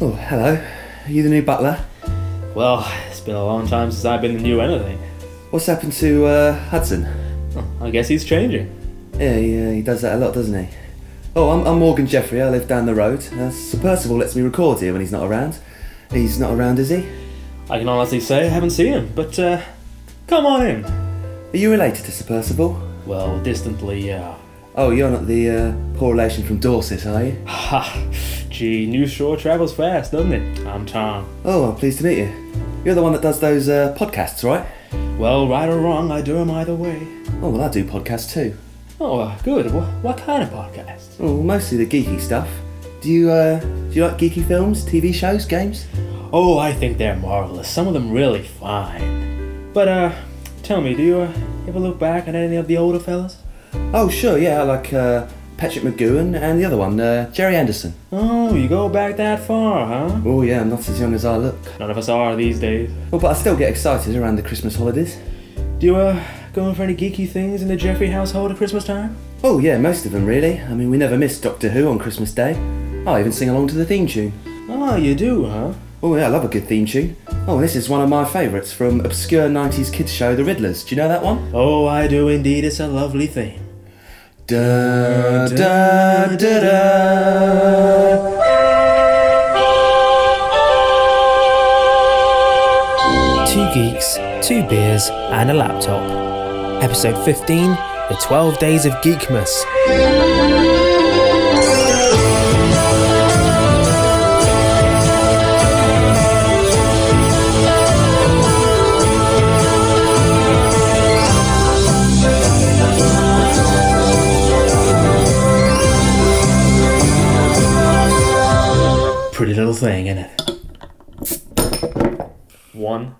Oh, hello. Are you the new butler? Well, it's been a long time since I've been the new anything. What's happened to uh, Hudson? I guess he's changing. Yeah, he, uh, he does that a lot, doesn't he? Oh, I'm, I'm Morgan Jeffrey. I live down the road. Uh, Sir Percival lets me record here when he's not around. He's not around, is he? I can honestly say I haven't seen him, but uh, come on in. Are you related to Sir Percival? Well, distantly, yeah. Oh, you're not the uh, poor relation from Dorset, are you? Ha! Gee, news sure travels fast, doesn't it? I'm Tom. Oh, I'm pleased to meet you. You're the one that does those uh, podcasts, right? Well, right or wrong, I do 'em either way. Oh, well, I do podcasts too. Oh, uh, good. What, what kind of podcasts? Oh, mostly the geeky stuff. Do you, uh, do you like geeky films, TV shows, games? Oh, I think they're marvelous. Some of them really fine. But, uh, tell me, do you uh, ever look back at any of the older fellas? Oh, sure, yeah, I like uh, Patrick McGoohan and the other one, uh, Gerry Anderson. Oh, you go back that far, huh? Oh, yeah, I'm not as young as I look. None of us are these days. Well, but I still get excited around the Christmas holidays. Do you, uh, go in for any geeky things in the Jeffrey household at Christmas time? Oh, yeah, most of them, really. I mean, we never miss Doctor Who on Christmas Day. I even sing along to the theme tune. Oh, you do, huh? Oh, yeah, I love a good theme tune. Oh, this is one of my favourites from obscure 90s kids show The Riddlers. Do you know that one? Oh, I do indeed. It's a lovely theme. Da da da da. Two geeks, two beers, and a laptop. Episode 15 The 12 Days of Geekmas. Little thing, isn't it? One.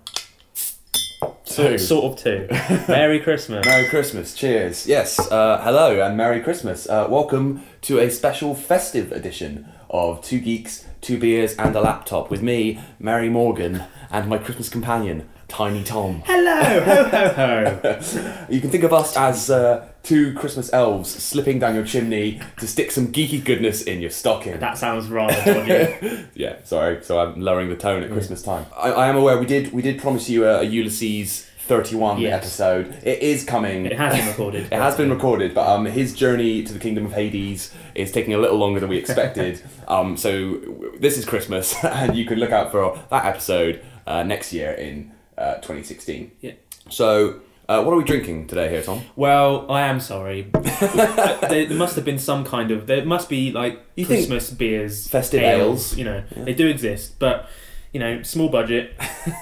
Two. Sort of two. Merry Christmas. Merry Christmas. Cheers. Yes. Uh, hello and Merry Christmas. Uh, welcome to a special festive edition of Two Geeks, Two Beers, and a Laptop with me, Mary Morgan, and my Christmas companion, Tiny Tom. Hello! Ho, ho, ho. You can think of us as uh, two Christmas elves slipping down your chimney to stick some geeky goodness in your stocking. That sounds rather dodgy. yeah, sorry. So I'm lowering the tone at Christmas time. I, I am aware we did we did promise you a, a Ulysses 31 Yes. episode. It is coming. It has been recorded. It has been recorded, but um, his journey to the kingdom of Hades is taking a little longer than we expected. um, so w- this is Christmas, and you can look out for that episode uh, next year in uh, 2016. Yeah. So, uh, what are we drinking today here, Tom? Well, I am sorry. there, there must have been some kind of. There must be like You think Christmas beers, festive ales? You know, they do exist, but you know, small budget.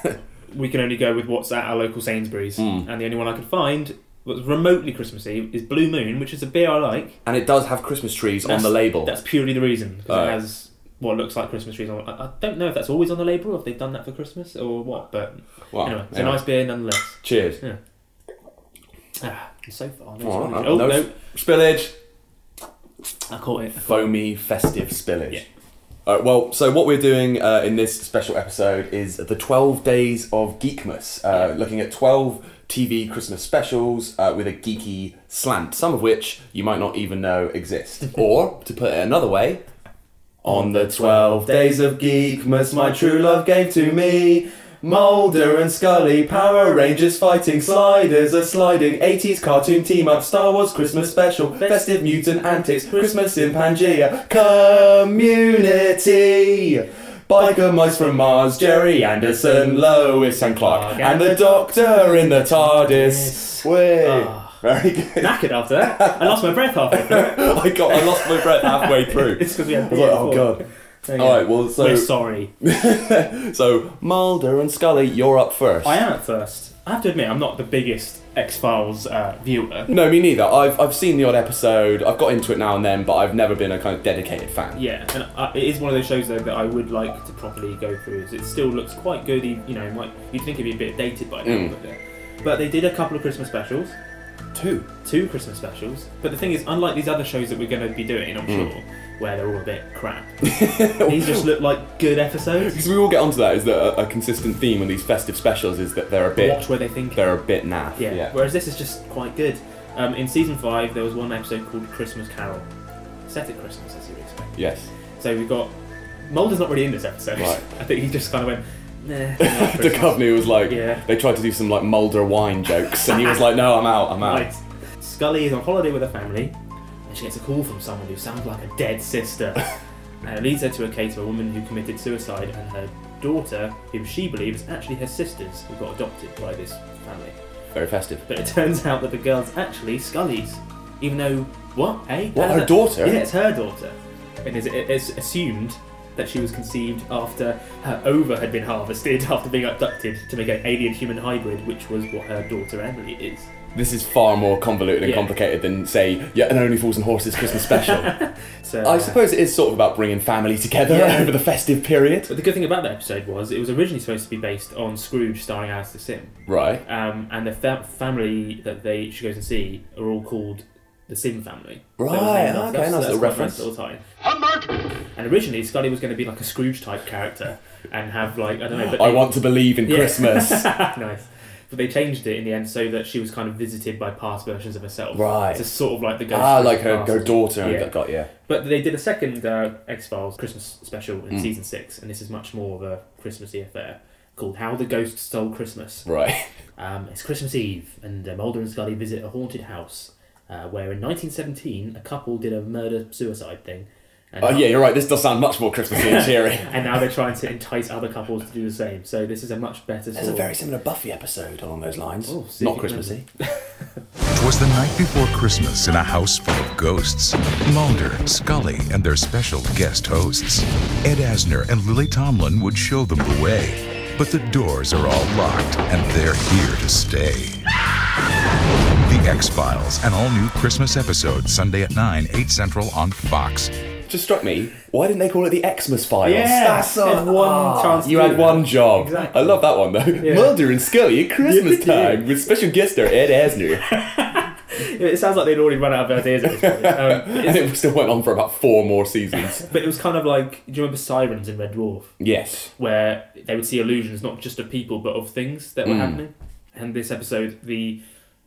we can only go with what's at our local Sainsbury's, Mm. and the only one I could find was remotely Christmassy is Blue Moon, which is a beer I like. And it does have Christmas trees on That's- the label. That's purely the reason. 'cause Alright. It has what looks like Christmas trees on. I, I don't know if that's always on the label or if they've done that for Christmas or what, but Wow. anyway, it's a nice beer nonetheless. Cheers. Ah, so far, no, Oh, spillage. oh no no, Spillage. I caught it. foamy, festive spillage. Yeah. Alright, well, so what we're doing uh, in this special episode is the 12 Days of Geekmas, uh, looking at 12 TV Christmas specials uh, with a geeky slant, some of which you might not even know exist. or, to put it another way, on the 12 days of Geekmas, my true love gave to me. Mulder and Scully, Power Rangers fighting, sliders a sliding, 80s cartoon team up, Star Wars Christmas special, festive mutant antics, Christmas in Pangea, community. Biker mice from Mars, Gerry Anderson, Lois and Clark, and the Doctor in the TARDIS. Way. Ah. Very good. Knackered after that. I lost my breath halfway through. I got, I lost my breath halfway through. It's because we had I was like, oh god. All go. right, well, so We're sorry. so Mulder and Scully, you're up first. I am at first. I have to admit, I'm not the biggest X Files uh, viewer. No, me neither. I've, I've seen the odd episode. I've got into it now and then, but I've never been a kind of dedicated fan. Yeah, and uh, it is one of those shows though that I would like to properly go through. It still looks quite good. You know, might you'd think it'd be a bit dated by now, Mm. but, uh, but they did a couple of Christmas specials, Two. two Christmas specials. But the thing is, unlike these other shows that we're going to be doing, I'm Mm. sure, where they're all a bit crap, these just look like good episodes. Because we will get onto that. Is that a, a consistent theme in these festive specials is that they're a bit Watch where they think. they're a bit naff. Yeah. Whereas this is just quite good. Um, in season five, there was one episode called Christmas Carol, set at Christmas as you would expect. Yes. So we've got Mulder's not really in this episode. Right. I think he just kind of went, nah. the company was like, Yeah. they tried to do some like Mulder wine jokes, and he was like, "No, I'm out, I'm out." Right. Scully is on holiday with her family, and she gets a call from someone who sounds like a dead sister. and it leads her to a case of a woman who committed suicide, and her daughter, whom she believes is actually her sisters, who got adopted by this family. Very festive. But it turns out that the girl's actually Scully's, even though what? Eh? What, How her daughter? Yeah, it's her daughter, and it's, it's assumed that she was conceived after her ova had been harvested after being abducted to make an alien human hybrid, which was what her daughter Emily is. This is far more convoluted and Yeah. complicated than, say, yeah, an Only Fools and Horses Christmas special. So, I uh, suppose it is sort of about bringing family together Yeah. over the festive period. But the good thing about that episode was it was originally supposed to be based on Scrooge starring as the Sim, Right. um, and the fa- family that they she goes and see are all called the Sim family. So it was Right, named after- okay, that's- nice that's little reference. Nice little tie. And originally Scully was going to be like a Scrooge type character and have like I don't know. But I they- want to believe in Yeah. Christmas. nice. But they changed it in the end so that she was kind of visited by past versions of herself. Right. To sort of like the ghost. ah, like her, her daughter. Yeah. Got, yeah. But they did a second uh, X Files Christmas special in season six, and this is much more of a Christmassy affair called "How the Ghost Stole Christmas." Right. Um, it's Christmas Eve, and uh, Mulder and Scully visit a haunted house uh, where, in 1917, a couple did a murder-suicide thing. And Oh now- yeah, you're right. This does sound much more Christmassy and cheery. And now they're trying to entice other couples to do the same. So this is a much better. There's sort a very similar Buffy episode along those lines. Oh, see Not if you can Christmassy. Twas the night before Christmas in a house full of ghosts. Mulder, Scully, and their special guest hosts. Ed Asner and Lily Tomlin would show them the way. But the doors are all locked, and they're here to stay. The X Files, an all new Christmas episode, Sunday at 9, 8 Central on Fox. Just struck me. Why didn't they call it the Xmas Files? Yeah, That's so. they one ah, chance You had that. one job. Exactly. I love that one though. Mulder and Scully at Christmas Yeah. time with special guest star Ed Asner. It sounds like they'd already run out of ideas at this point. Um, and it still went on for about four more seasons. but it was kind of like, do you remember Psirens in Red Dwarf? yes. where they would see illusions not just of people but of things that were Mm. happening. And this episode, the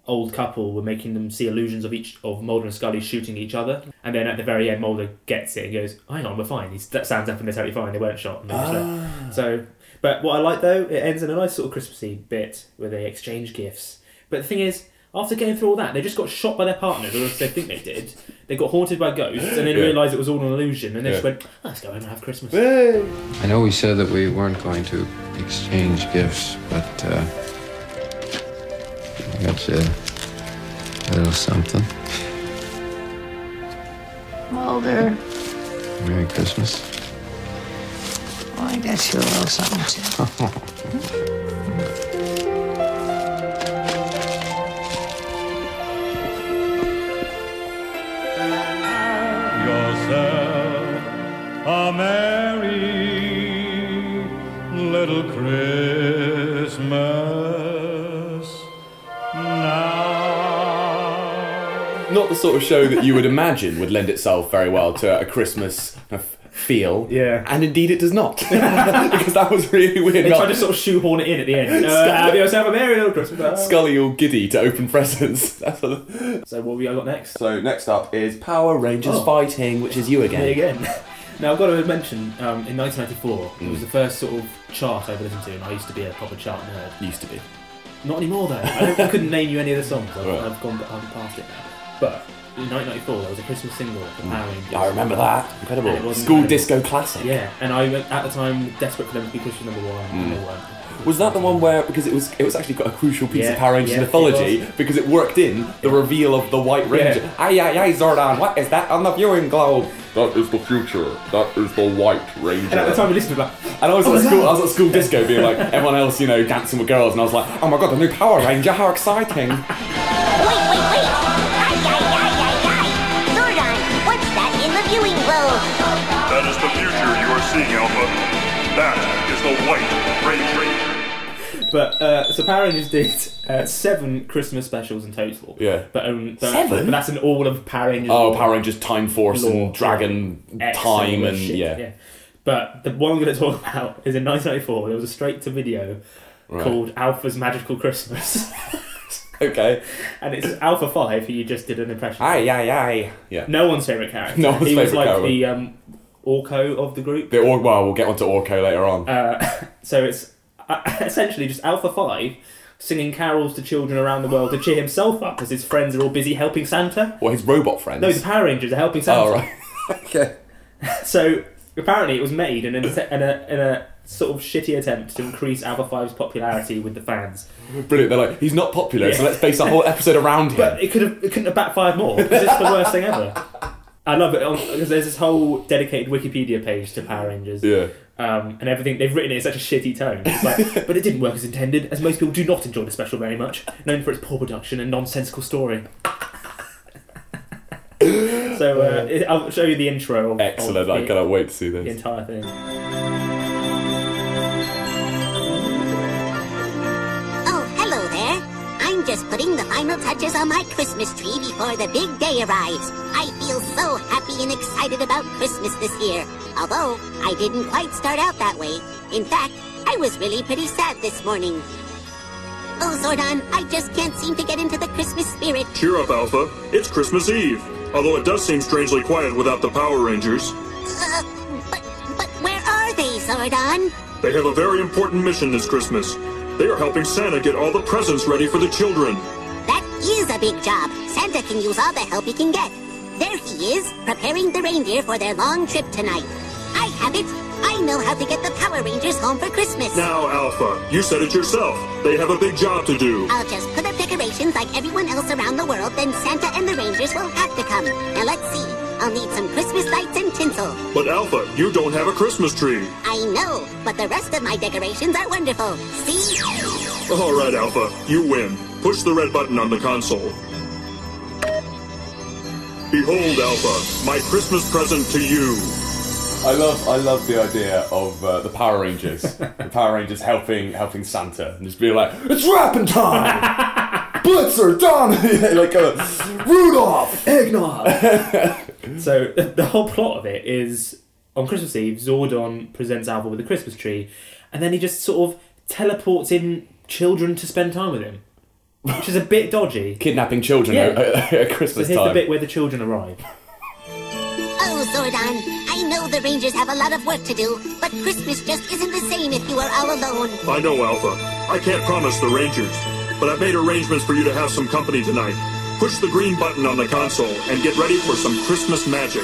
old couple were making them see illusions of each of Mulder and Scully shooting each other. And then at the very end, Mulder gets it and goes, "Hang on, we're fine. He stands up and they're totally fine. They weren't shot." And they. So, but what I like though, it ends in a nice sort of Christmassy bit where they exchange gifts. But the thing is. After getting through all that, they just got shot by their partners, or at they think they did. They got haunted by ghosts, and then Yeah. realised it was all an illusion, and they just went, "Let's go home and have Christmas." I know we said that we weren't going to exchange gifts, but uh, I got you a little something. Mulder, Merry Christmas. well, I got you a little something too. yourself a merry little Christmas sort of show that you would imagine would lend itself very well to a Christmas feel. Yeah. And indeed it does not. because that was really weird. They Not- tried to sort of shoehorn it in at the end. Uh, have yourself a merry little Christmas. Scully all giddy to open presents. That's a... So what we got next? So next up is Power Rangers Oh. Fighting, which is you again. Me again. Now I've got to mention, um, in 1994, Mm. it was the first sort of chart I ever listened to, and I used to be a proper chart nerd. Used to be. Not anymore though. I, I couldn't name you any of the songs. I've, Right. I've gone I've past it now. But in 1994, there was a Christmas single for Power Rangers. I remember that. And it Incredible. wasn't School bad. disco classic. Yeah, and I at the time desperate for them to be Christmas number one. Mm. And they weren't. Was that the one where because it was it was actually got a crucial piece Yeah, of Power Rangers yeah, it mythology was. because it worked in the reveal of the White Ranger. Yeah. Aye aye aye Zordon, what is that on the viewing globe? That is the future. That is the White Ranger. And at the time we listened to like, And I was Oh, at is school. that- I was at school disco, being like everyone else, you know, dancing with girls, and I was like, "Oh my god, the new Power Ranger! How exciting!" Wait, wait, wait! That is the future you are seeing, Alpha. That is the White Ranger. But uh, so Power Rangers did uh, seven Christmas specials in total. Yeah. But, um, but Seven? But that's in all of Power Rangers. Oh. Power Rangers, Time Force, Lore, and Dragon X Time, all and that shit, yeah. But the one I'm going to talk about is in 1994. There was a straight to video Right. called Alpha's Magical Christmas, Okay. and it's Alpha Five who you just did an impression. Aye aye aye. Yeah. No one's favorite character. No one's he was favourite like character. the um, Orko of the group. The, or, well, we'll get onto Orko later on. Uh, so it's uh, essentially just Alpha 5 singing carols to children around the world to cheer himself up as his friends are all busy helping Santa. What his robot friends? No, the Power Rangers are helping Santa. Oh right. okay. So apparently it was made in a, in a, in a sort of shitty attempt to increase Alpha 5's popularity with the fans. Brilliant. They're like, he's not popular, so let's base our whole episode around him. But it could have it couldn't have backfired more because it's the worst thing ever. I love it because there's this whole dedicated Wikipedia page to Power Rangers. Yeah. Um, and everything they've written it in such a shitty tone. It's like, but it didn't work as intended, as most people do not enjoy the special very much, known for its poor production and nonsensical story. so uh, I'll show you the intro. Of, Excellent. of I cannot wait to see this. the entire thing. Putting the final touches on my Christmas tree before the big day arrives. I feel so happy and excited about Christmas this year. Although I didn't quite start out that way. In fact, I was really pretty sad this morning. Oh, Zordon, I just can't seem to get into the Christmas spirit. Cheer up, Alpha. It's Christmas Eve. Although it does seem strangely quiet without the Power Rangers. Uh, but, but where are they, Zordon? They have a very important mission this Christmas. They are helping Santa get all the presents ready for the children. That is a big job. Santa can use all the help he can get. There he is, preparing the reindeer for their long trip tonight. I have it. I know how to get the Power Rangers home for Christmas. Now, Alpha, you said it yourself. They have a big job to do. I'll just put up decorations like everyone else around the world, then Santa and the Rangers will have to come. Now let's see. I'll need some Christmas lights and tinsel. But Alpha, you don't have a Christmas tree. I know, but the rest of my decorations are wonderful. See? All right, Alpha, you win. Push the red button on the console. Behold, Alpha, my Christmas present to you. I love, I love the idea of uh, the Power Rangers. the Power Rangers helping, helping Santa, and just being like, "It's rapping time, Blitzer, Don, like uh, Rudolph, eggnog." So the, the whole plot of it is on Christmas Eve, Zordon presents Alpha with a Christmas tree, and then he just sort of teleports in children to spend time with him, which is a bit dodgy. Kidnapping children Yeah. at, at So Christmas here's the time. bit where the children arrive. Oh, Zordon, I know the Rangers have a lot of work to do, but Christmas just isn't the same if you are all alone. I know, Alpha. I can't promise the Rangers, but I've made arrangements for you to have some company tonight. Push the green button on the console and get ready for some Christmas magic.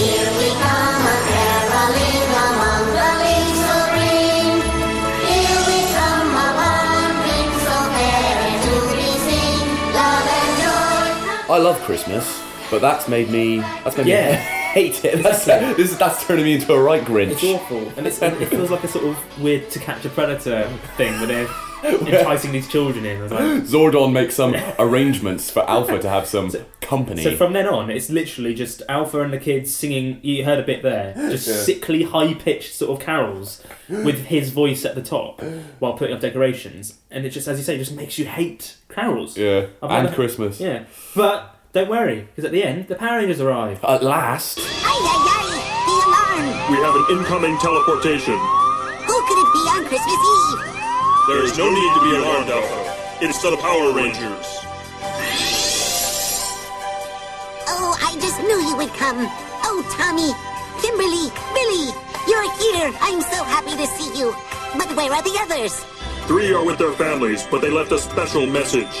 Here we come a caroling among the leaves so green. Here we come a wandering so merry to be seen. Love and joy. I love Christmas, but that's made me, that's made Yeah. me hate it. That's, this, that's turning me into a right Grinch. It's awful, and it's, it feels like a sort of weird to catch a predator thing where they're enticing these children in. Like- Zordon makes some arrangements for Alpha to have some company. So from then on, it's literally just Alpha and the kids singing. You heard a bit there, just Yeah. sickly high pitched sort of carols with his voice at the top while putting up decorations, and it just, as you say, just makes you hate carols. yeah, I've and Christmas. Yeah, but don't worry, because at the end, the Power Rangers arrive. At last, Ay, ay, ay! The alarm! We have an incoming teleportation. Who could it be on Christmas Eve? There is no need to be alarmed, Alpha. It's the Power Rangers. Oh, I just knew you would come. Oh, Tommy, Kimberly, Billy, you're here. I'm so happy to see you. But where are the others? Three are with their families, but they left a special message.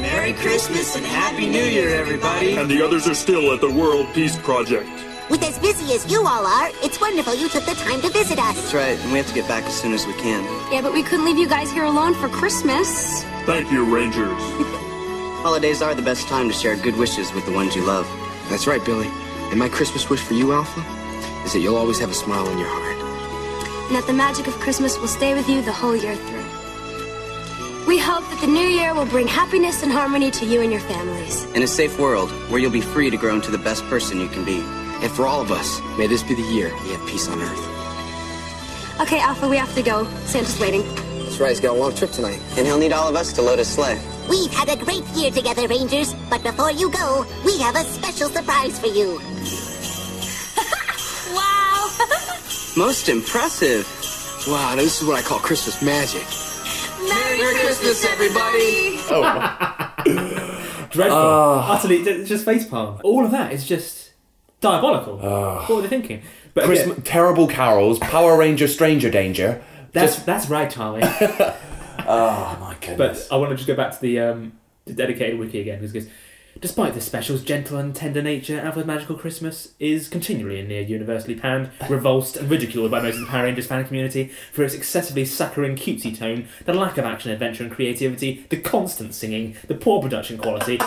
Merry Christmas and Happy New Year, everybody. And the others are still at the World Peace Project. With as busy as you all are, it's wonderful you took the time to visit us. That's right, and we have to get back as soon as we can. Yeah, but we couldn't leave you guys here alone for Christmas. Thank you, Rangers. Holidays are the best time to share good wishes with the ones you love. That's right, Billy. And my Christmas wish for you, Alpha, is that you'll always have a smile on your heart. And that the magic of Christmas will stay with you the whole year through. We hope that the new year will bring happiness and harmony to you and your families. In a safe world where you'll be free to grow into the best person you can be. And for all of us, may this be the year we have peace on Earth. Okay, Alpha, we have to go. Santa's waiting. That's right, he's got a long trip tonight. And he'll need all of us to load his sleigh. We've had a great year together, Rangers. But before you go, we have a special surprise for you. Wow! Most impressive. Wow, this is what I call Christmas magic. Merry Christmas, everybody! Oh. Dreadful. Ah. Utterly, it's just facepalm. All of that is just diabolical. what were they thinking? But again, terrible carols, Power Ranger Stranger Danger. that's Just- that's ragtime. oh my goodness. But I want to just go back to the um, the dedicated wiki again because it goes, despite the special's gentle and tender nature, Alpha's Magical Christmas is continually and near universally panned, revulsed, and ridiculed by most of the Power Rangers fan community for its excessively saccharine, cutesy tone, the lack of action, adventure, and creativity, the constant singing, the poor production quality.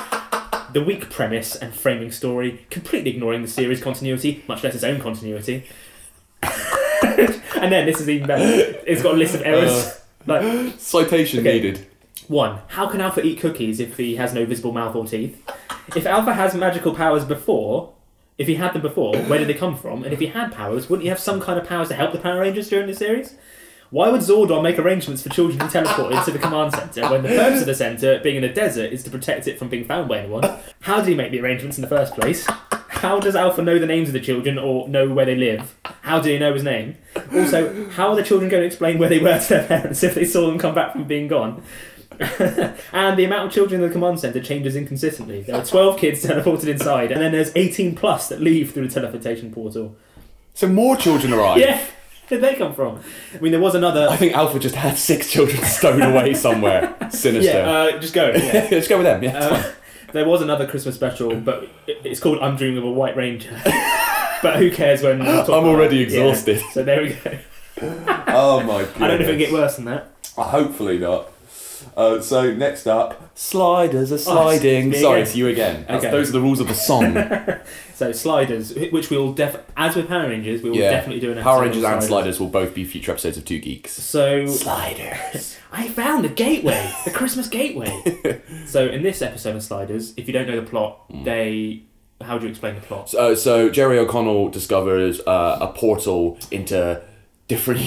The weak premise and framing story, completely ignoring the series continuity, much less its own continuity. and then this is even better. It's got a list of errors. Uh, like Citation Okay. needed. One, how can Alpha eat cookies if he has no visible mouth or teeth? If Alpha has magical powers before, if he had them before, where did they come from? And if he had powers, wouldn't he have some kind of powers to help the Power Rangers during the series? Why would Zordon make arrangements for children to teleport into the command centre when the purpose of the centre, being in a desert, is to protect it from being found by anyone? How did he make the arrangements in the first place? How does Alpha know the names of the children or know where they live? How do he know his name? Also, how are the children going to explain where they were to their parents if they saw them come back from being gone? and the amount of children in the command centre changes inconsistently. There are 12 kids teleported inside, and then there's 18 plus that leave through the teleportation portal. So more children arrive. Yeah, where did they come from? I mean, there was another. I think Alpha just had six children stowed away somewhere. Sinister. Yeah, uh, just go. Yeah. Let's go with them. Yeah. Uh, there was another Christmas special, but it's called "I'm Dreaming of a White Ranger." but who cares when I'm, already about- yeah. exhausted. So there we go. oh my god. I don't know if it'll get worse than that. Hopefully not. Uh, so next up, sliders are sliding. me Sorry, it's you again. Okay. Those are the rules of the song. So sliders, which we will def as with Power Rangers, we will yeah. definitely do an episode. Power Rangers and sliders will both be future episodes of Two Geeks. So sliders. I found the gateway, the Christmas gateway. so in this episode of Sliders, if you don't know the plot, Hmm. they how do you explain the plot? Uh, so Jerry O'Connell discovers uh, a portal into different,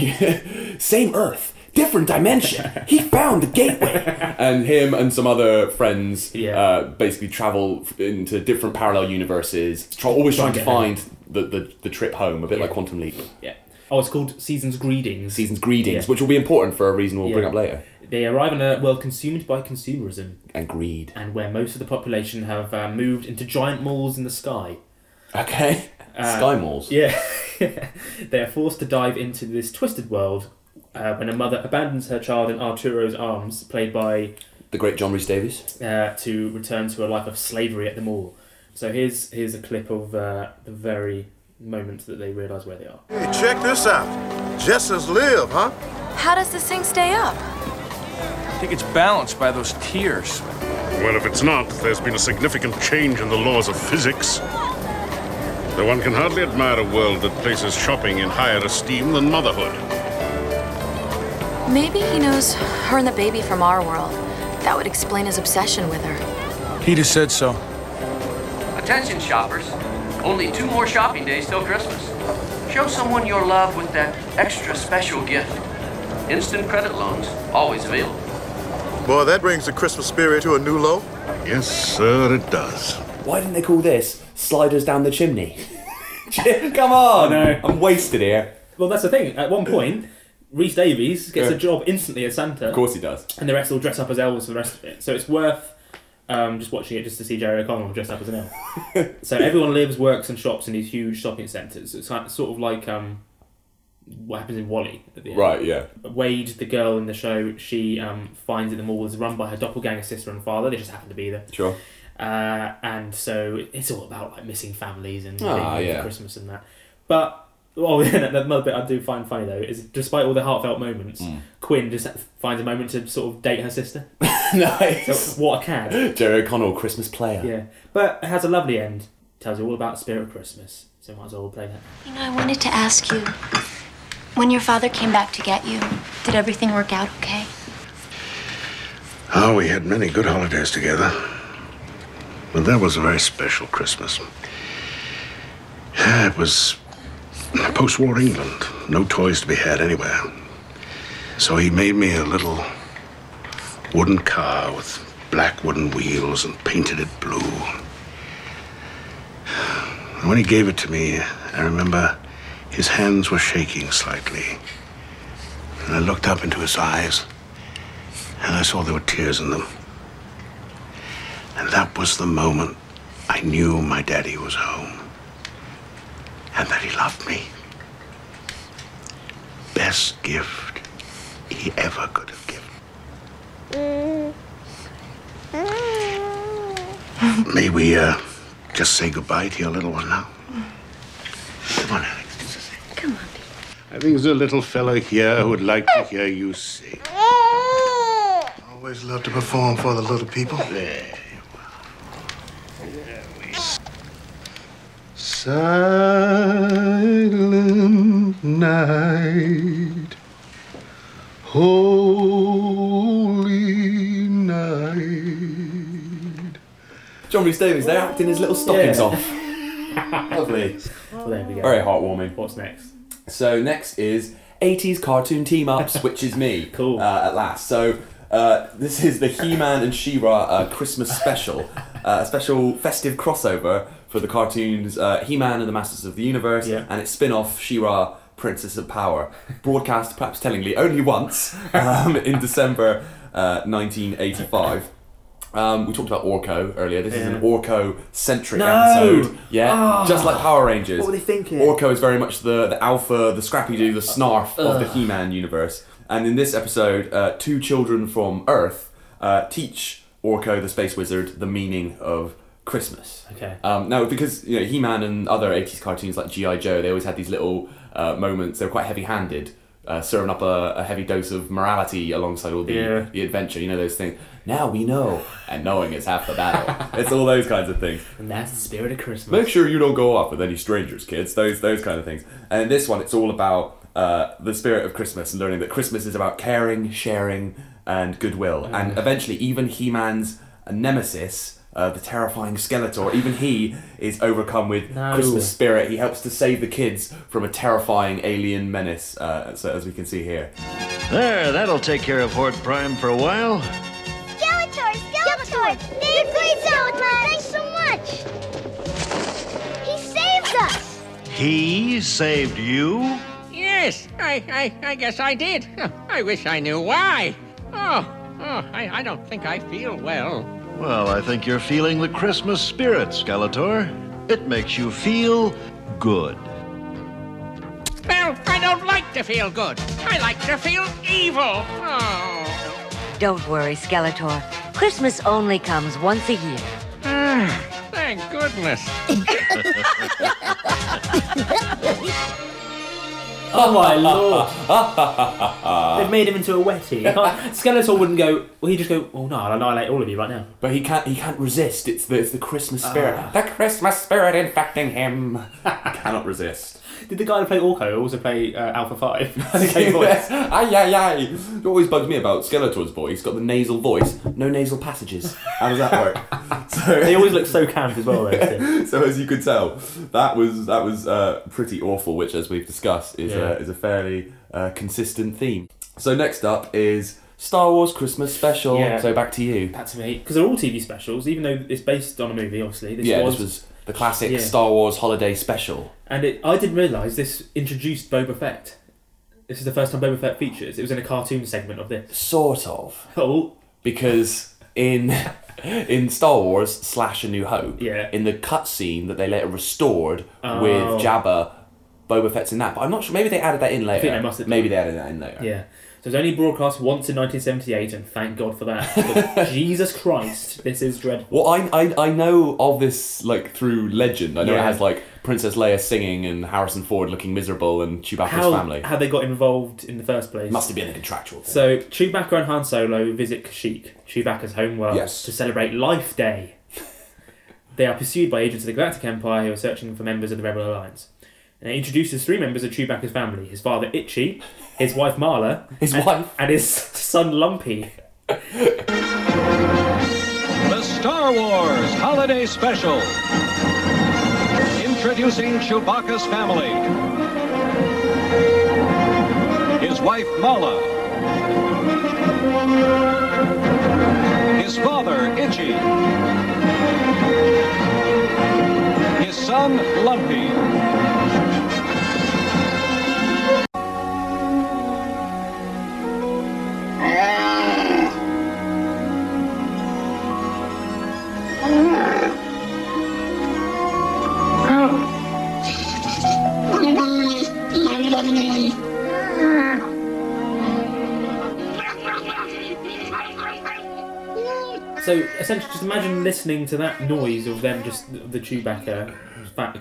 same Earth, different dimension. he found the gateway, and him and some other friends uh, basically travel into different parallel universes, try, always trying to find the, the, the trip home, a bit like Quantum Leap. Yeah. Oh, it's called Season's Greetings. Season's Greetings, Yeah. which will be important for a reason we'll bring up later. They arrive in a world consumed by consumerism and greed, and where most of the population have uh, moved into giant malls in the sky. Okay. Sky malls. Yeah. they are forced to dive into this twisted world uh, when a mother abandons her child in Arturo's arms, played by The great John Rhys Davies. uh, to return to a life of slavery at the mall. So here's here's a clip of uh, the very moment that they realise where they are. Hey, check this out. Jessens live, huh? How does this thing stay up? I think it's balanced by those tears. Well, if it's not, there's been a significant change in the laws of physics. Though one can hardly admire a world that places shopping in higher esteem than motherhood. Maybe he knows her and the baby from our world. That would explain his obsession with her. He just said so. Attention, shoppers. Only two more shopping days till Christmas. Show someone your love with that extra special gift. Instant credit loans, always available. Boy, that brings the Christmas spirit to a new low. Yes, sir, it does. Why didn't they call this sliders down the chimney? Come on, I know. I'm wasted here. Well, that's the thing. At one point, Rhys Davies gets Yeah. a job instantly as Santa. Of course he does. And the rest will dress up as elves for the rest of it. So it's worth um, just watching it just to see Jerry O'Connell dressed up as an elf. so everyone lives, works, and shops in these huge shopping centres. It's kind sort of like um, what happens in WALL-E at the end. Right, yeah. Wade, the girl in the show, she um, finds that the mall is run by her doppelganger sister and father. They just happen to be there. Sure. Uh, and so it's all about like missing families and Ah, yeah. Christmas and that. But oh, yeah, the another bit I do find funny though is despite all the heartfelt moments, Hmm. Quinn just finds a moment to sort of date her sister. nice. So, what a cad. Jerry O'Connell, Christmas player. Yeah, but it has a lovely end. Tells you all about the spirit of Christmas. So might as well play that. You know, I wanted to ask you when your father came back to get you, did everything work out okay? Oh, we had many good holidays together. But that was a very special Christmas. It was post war England. No toys to be had anywhere. So he made me a little wooden car with black wooden wheels and painted it blue. And when he gave it to me, I remember his hands were shaking slightly. And I looked up into his eyes, and I saw there were tears in them. And that was the moment I knew my daddy was home and that he loved me. Best gift he ever could have given. May we uh, just say goodbye to your little one now? Come on, Alex. Come on. I think there's a little fellow here who would like to hear you sing. Always love to perform for the little people. There. Silent night, holy night. John Rhys Davies, they're acting his little stockings Yeah. off. Lovely. Well, there we go. Very heartwarming. What's next? So next is 80s cartoon team ups, which is me. cool. Uh, at last. So uh, this is the He-Man and She-Ra uh, Christmas special, uh, a special festive crossover for the cartoons uh, He-Man and the Masters of the Universe, and its spin-off She-Ra Princess of Power, broadcast perhaps tellingly only once um, in December uh, 1985. Um, we talked about Orko earlier. This is an Yeah. Orko centric No! episode. Yeah, Ah. just like Power Rangers. What were they thinking? Orko is very much the, the alpha, the Scrappy Doo, the snarf of the He Man universe. And in this episode, uh, two children from Earth uh, teach Orko, the space wizard, the meaning of Christmas. Okay. Um, now, because you know He-Man and other '80s cartoons like GI Joe, they always had these little uh, moments. They were quite heavy-handed, uh, serving up a, a heavy dose of morality alongside all the Yeah. the adventure. You know those things. Now we know, and knowing is half the battle. it's all those kinds of things. And that's the spirit of Christmas. Make sure you don't go off with any strangers, kids. Those those kind of things. And in this one, it's all about uh, the spirit of Christmas and learning that Christmas is about caring, sharing, and goodwill. And Mm. eventually, even He-Man's nemesis. Uh, the terrifying Skeletor, even he is overcome with No. Christmas spirit. He helps to save the kids from a terrifying alien menace, uh, so as we can see here. There, that'll take care of Horde Prime for a while. Skeletor! Skeletor! Thank you, Skeletor! Thanks so much! He saved us! He saved you? Yes, I, I, I guess I did. I wish I knew why. Oh, oh, I, I don't think I feel well. Well, I think you're feeling the Christmas spirit, Skeletor. It makes you feel good. Well, I don't like to feel good. I like to feel evil. Oh. Don't worry, Skeletor. Christmas only comes once a year. Ah, thank goodness. Oh my lord! They've made him into a wetty. Skeletor wouldn't go. Well, he'd just go. Oh no, I'll annihilate all of you right now. But he can't. He can't resist. It's the it's the Christmas spirit. Ah. The Christmas spirit infecting him. Cannot resist. Did the guy who played Orko also play uh, Alpha Five? the same voice. Ay, ay, ay. It always bugs me about Skeletor's voice. He's got the nasal voice, no nasal passages. How does that work? so They always look so camp as well. Two. so as you could tell, that was that was uh, pretty awful. Which, as we've discussed, is Yeah. uh, is a fairly uh, consistent theme. So next up is Star Wars Christmas Special. Yeah. So back to you. That's me. Because they're all TV specials, even though it's based on a movie. Obviously, this yeah, was. this was the classic Yeah. Star Wars holiday special. And it, I didn't realise this introduced Boba Fett. This is the first time Boba Fett features. It was in a cartoon segment of this. Sort of. Oh. Because in in Star Wars slash A New Hope, Yeah. in the cutscene that they later restored Oh. with Jabba, Boba Fett's in that. But I'm not sure. Maybe they added that in later. I think they must have Maybe they added that in later. Yeah. So it was only broadcast once in 1978, and thank God for that. Jesus Christ, this is dreadful. Well, I, I I know of this like through legend. I know it has like Princess Leia singing and Harrison Ford looking miserable and Chewbacca's How, family. how they got involved in the first place. Must have been a contractual thing. So Chewbacca and Han Solo visit Kashyyyk, Chewbacca's home world, Yes. to celebrate Life Day. they are pursued by agents of the Galactic Empire who are searching for members of the Rebel Alliance. And it introduces three members of Chewbacca's family: his father Itchy, his wife Malla, His and, wife? and his son Lumpy. The Star Wars Holiday Special. Introducing Chewbacca's family. His wife Malla. His father Itchy. His son Lumpy. So essentially, just imagine listening to that noise of them just the Chewbacca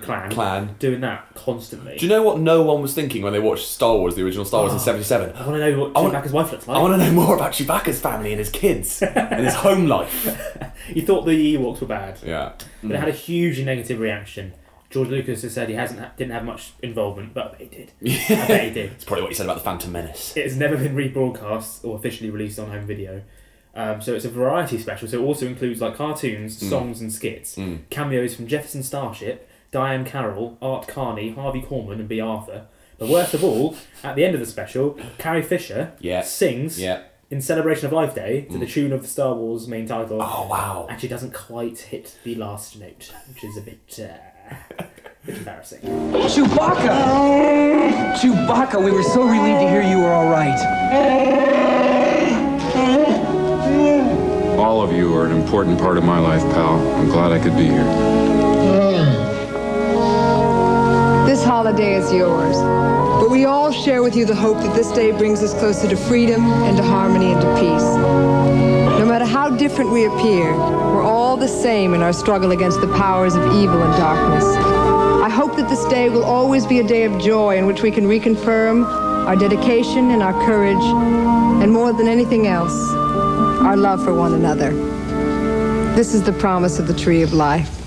clan, Clan. doing that constantly. Do you know what no one was thinking when they watched Star Wars, the original Star Wars in ah. Oh, '77? I want to know what I want- Chewbacca's wife looks like. I want to know more about Chewbacca's family and his kids and his home life. You thought the Ewoks were bad, Yeah. but it had a hugely negative reaction. George Lucas has said he hasn't ha- didn't have much involvement, but he did. I bet he did. It's probably what you said about the Phantom Menace. It has never been rebroadcast or officially released on home video. Um, so it's a variety special. So it also includes like cartoons, Mm. songs, and skits. Mm. Cameos from Jefferson Starship, Diahann Carroll, Art Carney, Harvey Korman, and Bea Arthur. But worst of all, at the end of the special, Carrie Fisher Yeah. sings Yeah. in celebration of Life Day to the tune of the Star Wars main title. Oh wow! And she doesn't quite hit the last note, which is a bit, uh, bit embarrassing. Chewbacca! Chewbacca, we were so relieved to hear you were all right. All of you are an important part of my life, pal. I'm glad I could be here. Hmm. This holiday is yours, but we all share with you the hope that this day brings us closer to freedom and to harmony and to peace. No matter how different we appear, we're all the same in our struggle against the powers of evil and darkness. I hope that this day will always be a day of joy in which we can reconfirm our dedication and our courage, and more than anything else, our love for one another. This is the promise of the Tree of Life.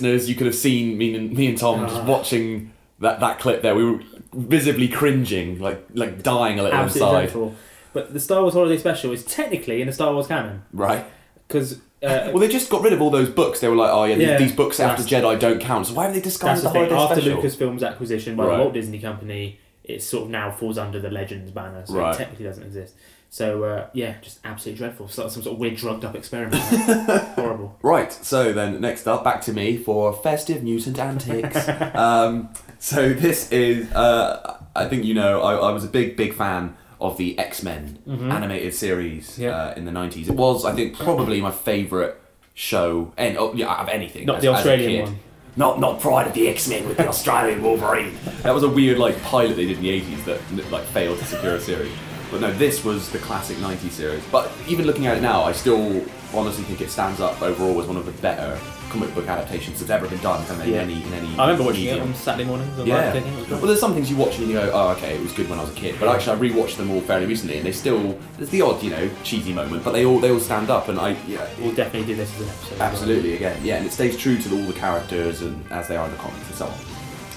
Listeners, you could have seen me and me and Tom just watching that, that clip there. We were visibly cringing, like like dying a little Absolutely inside. dreadful. But the Star Wars Holiday Special is technically in the Star Wars canon. Right. Because. Uh, Well, they just got rid of all those books. They were like, oh yeah, these, Yeah, these books after Jedi don't count. So why have they That's the, the thing. holiday After special? Lucasfilm's acquisition by Right. the Walt Disney Company, it sort of now falls under the Legends banner, so Right. it technically doesn't exist. So uh, yeah, just absolutely dreadful. So, some sort of weird drugged up experiment. Horrible. Right, so then next up, back to me for festive mutant antics. um, so this is, uh, I think you know, I, I was a big, big fan of the X Men Mhm. animated series uh, in the 90s. It was, I think, probably my favourite show and oh, yeah, of anything. Not as- the Australian one. Not, not Pride of the X Men with the Australian Wolverine. That was a weird like pilot they did in the 80s that like failed to secure a series. But no, this was the classic 90s series. But even looking at it now, I still honestly think it stands up overall as one of the better comic book adaptations that's ever been done kind of in any in any I remember watching medium. it on Saturday mornings. Yeah. live clicking, it was great. Well, there's some things you watch and you go, oh, okay, it was good when I was a kid. But actually, I rewatched them all fairly recently, and they still there's the odd, you know, cheesy moment, but they all they all stand up, and I yeah, We'll definitely do this as an episode. absolutely again, yeah, and it stays true to all the characters and as they are in the comics and so on.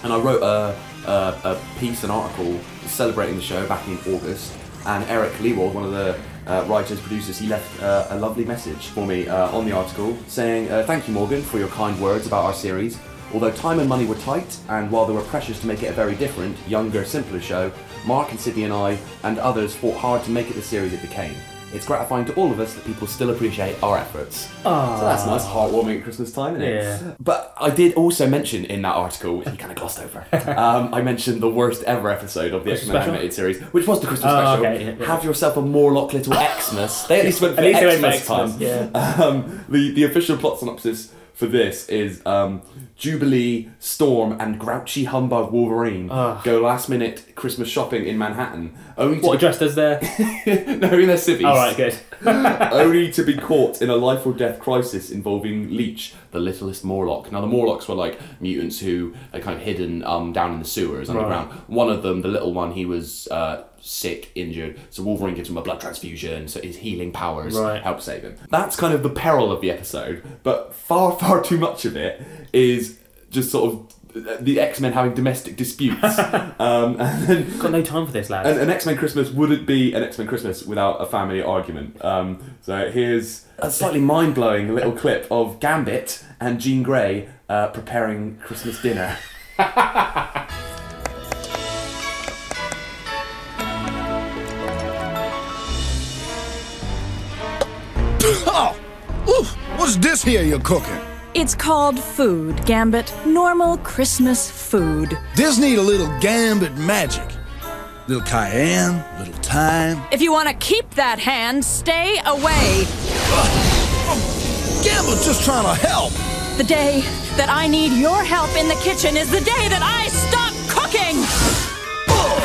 And I wrote a a, a piece, an article celebrating the show back in August, and Eric Lewald, one of the uh, writers, producers, he left uh, a lovely message for me uh, on the article saying, uh, Thank you, Morgan, for your kind words about our series. Although time and money were tight, and while there were pressures to make it a very different, younger, simpler show, Mark and Sydney and I and others fought hard to make it the series it became. It's gratifying to all of us that people still appreciate our efforts. Ah. So that's nice, heartwarming at Christmas time, isn't it? Yeah. But I did also mention in that article, which he kind of glossed over, um, I mentioned the worst ever episode of the X Men animated series, which was the Christmas Oh, special. okay, yeah, yeah. Have yourself a Morlock little Xmas. They at least went for At least they went for Xmas Xmas, time. yeah. Um, the, the official plot synopsis for this is um, Jubilee, Storm, and grouchy humbug Wolverine Ugh. go last minute Christmas shopping in Manhattan. Only to What be- dressed as their? no, in their civvies. All right, good. only to be caught in a life or death crisis involving Leech, the littlest Morlock. Now, the Morlocks were like mutants who are kind of hidden um, down in the sewers Right. underground. One of them, the little one, he was uh, sick, injured. So Wolverine gives him a blood transfusion, so his healing powers Right. help save him. That's kind of the peril of the episode, but far, far too much of it is just sort of the X Men having domestic disputes. um, and then, Got no time for this, lads. and an X Men Christmas wouldn't be an X Men Christmas without a family argument. Um, so here's a slightly mind blowing little clip of Gambit and Jean Grey uh, preparing Christmas dinner. Oof, what's this here you're cooking? It's called food, Gambit. Normal Christmas food. This need a little gambit magic. Little cayenne, little thyme. If you want to keep that hand, stay away. Oh, gambit just trying to help. The day that I need your help in the kitchen is the day that I stop cooking. Oh.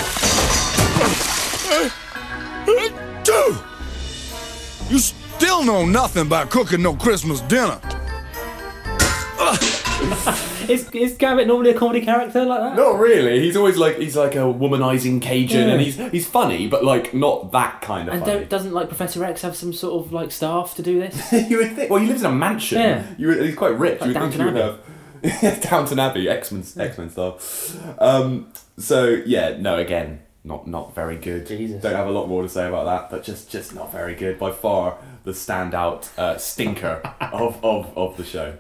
Uh, uh, Dude, you still know nothing about cooking no Christmas dinner. is, is Gambit normally a comedy character like that? Not really. He's always like he's like a womanizing Cajun, Yeah. and he's he's funny, but like not that kind of And funny. don't, doesn't like Professor X have some sort of like staff to do this? you would think. Well, he lives in a mansion. Yeah. You would, he's quite rich. Like you would think Downton he would have Downton Abbey, X Men, X Men stuff. Um, so yeah, no, again, not not very good. Jesus. Don't have a lot more to say about that, but just just not very good. By far the standout uh, stinker of, of of the show.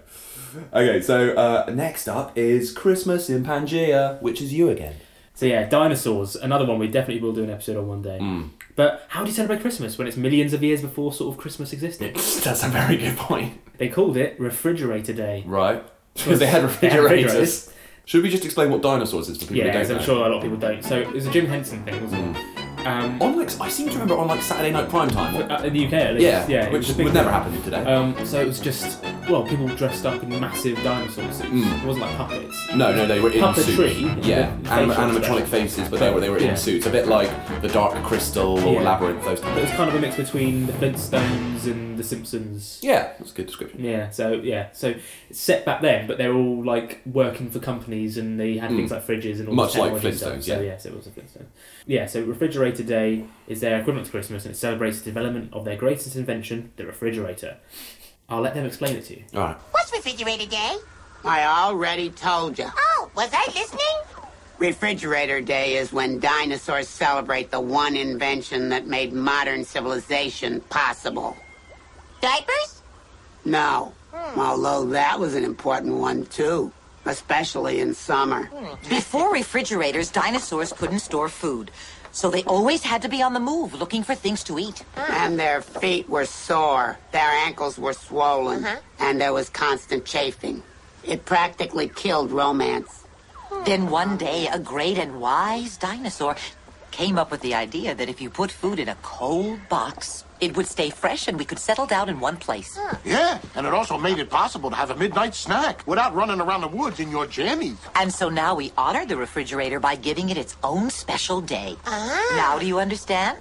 Okay, so uh, next up is Christmas in Pangea, which is you again. So yeah, dinosaurs. Another one we definitely will do an episode on one day. Mm. But how do you celebrate Christmas when it's millions of years before sort of Christmas existed? That's a very good point. They called it Refrigerator Day. Right. Because they had refrigerators. Should we just explain what dinosaurs is for people Yeah, who don't as I'm sure a lot of people don't. So it was a Jim Henson thing, wasn't it? Um, on like, I seem to remember on like Saturday night prime time. Uh, in the UK, at least. Yeah, yeah, it which was a big would never thing. happen today. Um, so it was just well, people dressed up in massive dinosaur suits. Mm. It wasn't like puppets. No, no, they were in Puppetry. suits. Yeah, Anim- animatronic faces, but they were they were in suits. A bit like the Dark Crystal or Yeah. Labyrinth, those things. It was kind of a mix between the Flintstones and the Simpsons. Yeah, that's a good description. Yeah, so yeah, so it's set back then, but they're all like working for companies, and they had Mm. things like fridges and all Much like technology stuff. Flintstones, So yeah. yes, it was a Flintstone. Yeah, so Refrigerator Day is their equivalent to Christmas, and it celebrates the development of their greatest invention, the refrigerator. I'll let them explain it to you. All right. What's Refrigerator Day? I already told you. Oh, was I listening? Refrigerator Day is when dinosaurs celebrate the one invention that made modern civilization possible. Diapers? No, hmm. although that was an important one too, especially in summer. Hmm. Before refrigerators, dinosaurs couldn't store food. So they always had to be on the move, looking for things to eat. And their feet were sore, their ankles were swollen, uh-huh. and there was constant chafing. It practically killed romance. Then one day, a great and wise dinosaur came up with the idea that if you put food in a cold box, it would stay fresh and we could settle down in one place. Yeah, and it also made it possible to have a midnight snack without running around the woods in your jammies. And so now we honor the refrigerator by giving it its own special day. Ah. Now do you understand?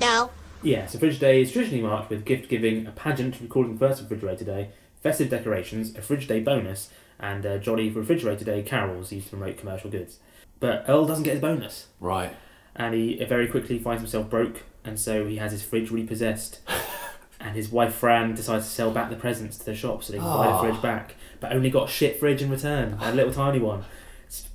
No. Yeah, so Fridge Day is traditionally marked with gift giving, a pageant recording the first Refrigerator Day, festive decorations, a Fridge Day bonus, and uh, Jolly Refrigerator Day carols used to promote commercial goods. But Earl doesn't get his bonus. Right. And he very quickly finds himself broke, and so he has his fridge repossessed. and his wife Fran decides to sell back the presents to the shop so they can buy the Ah. fridge back, but only got a shit fridge in return, a little tiny one.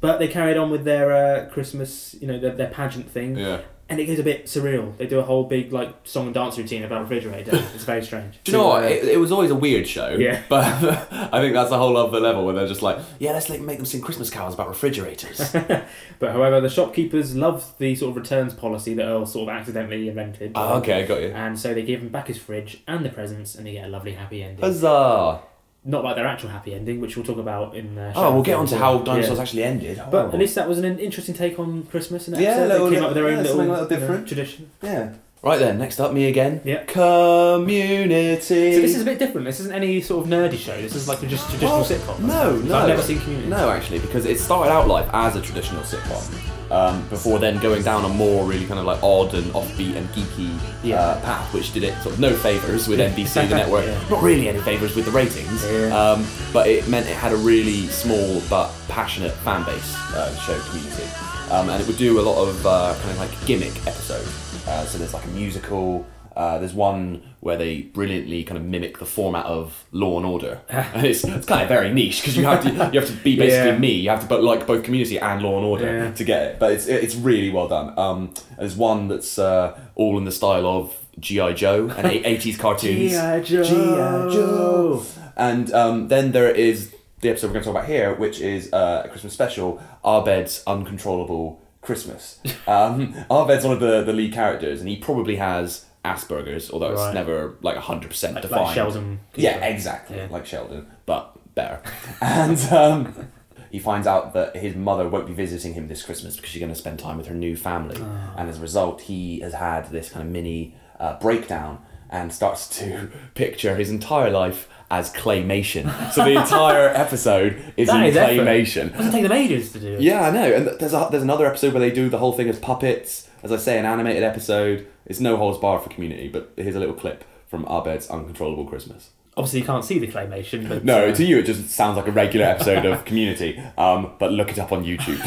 But they carried on with their uh, Christmas, you know, their, their pageant thing. Yeah. And it gets a bit surreal. They do a whole big like song and dance routine about refrigerator. It's very strange. Do you know what? It, it was always a weird show. Yeah. But I think that's a whole other level where they're just like, yeah, let's like, make them sing Christmas carols about refrigerators. But however, the shopkeepers love the sort of returns policy that Earl sort of accidentally invented. Ah, okay, I got you. And so they give him back his fridge and the presents, and they get a lovely happy ending. Huzzah! Not like their actual happy ending, which we'll talk about in. Uh, Oh, we'll get on to how dinosaurs actually ended. But at least that was an interesting take on Christmas and Yeah, little- they came up with their yeah, own little, little you know, different. tradition. Yeah. Right then, next up, me again. Yeah. Community. So this is a bit different. This isn't any sort of nerdy show. This is like a just traditional sitcom. No, no. I've never seen Community. No, actually, because it started out life as a traditional sitcom. Um, before then going down a more really kind of like odd and offbeat and geeky uh, path, which did it sort of no favors with NBC, the network. Yeah. Not really any favors with the ratings, um, but it meant it had a really small but passionate fan base uh, show community, um, and it would do a lot of uh, kind of like gimmick episodes. Uh, so there's like a musical. Uh, there's one where they brilliantly kind of mimic the format of Law and Order, and it's, it's kind of very niche because you have to you have to be basically Yeah. me. You have to but like both Community and Law and Order Yeah. to get it. But it's it's really well done. Um, there's one that's uh, all in the style of GI Joe and eighties cartoons. G.I. Joe. G.I. Joe. And um, then there is the episode we're going to talk about here, which is uh, a Christmas special, Abed's Uncontrollable Christmas. Um, Abed's one of the, the lead characters, and he probably has Asperger's, although Right. it's never like 100% Like- like defined. Sheldon. Yeah, exactly. Like Sheldon, but better. and um, he finds out that his mother won't be visiting him this Christmas because she's going to spend time with her new family. Ah. And as a result, he has had this kind of mini uh, breakdown and starts to picture his entire life as claymation. So the entire episode is That in is claymation. Doesn't take them ages to do. Yeah, I know. And there's a, there's another episode where they do the whole thing as puppets. As I say, an animated episode. It's no holds barred for Community, but here's a little clip from Abed's Uncontrollable Christmas. Obviously, you can't see the claymation, but No, uh, to you it just sounds like a regular episode of Community. Um, but look it up on YouTube.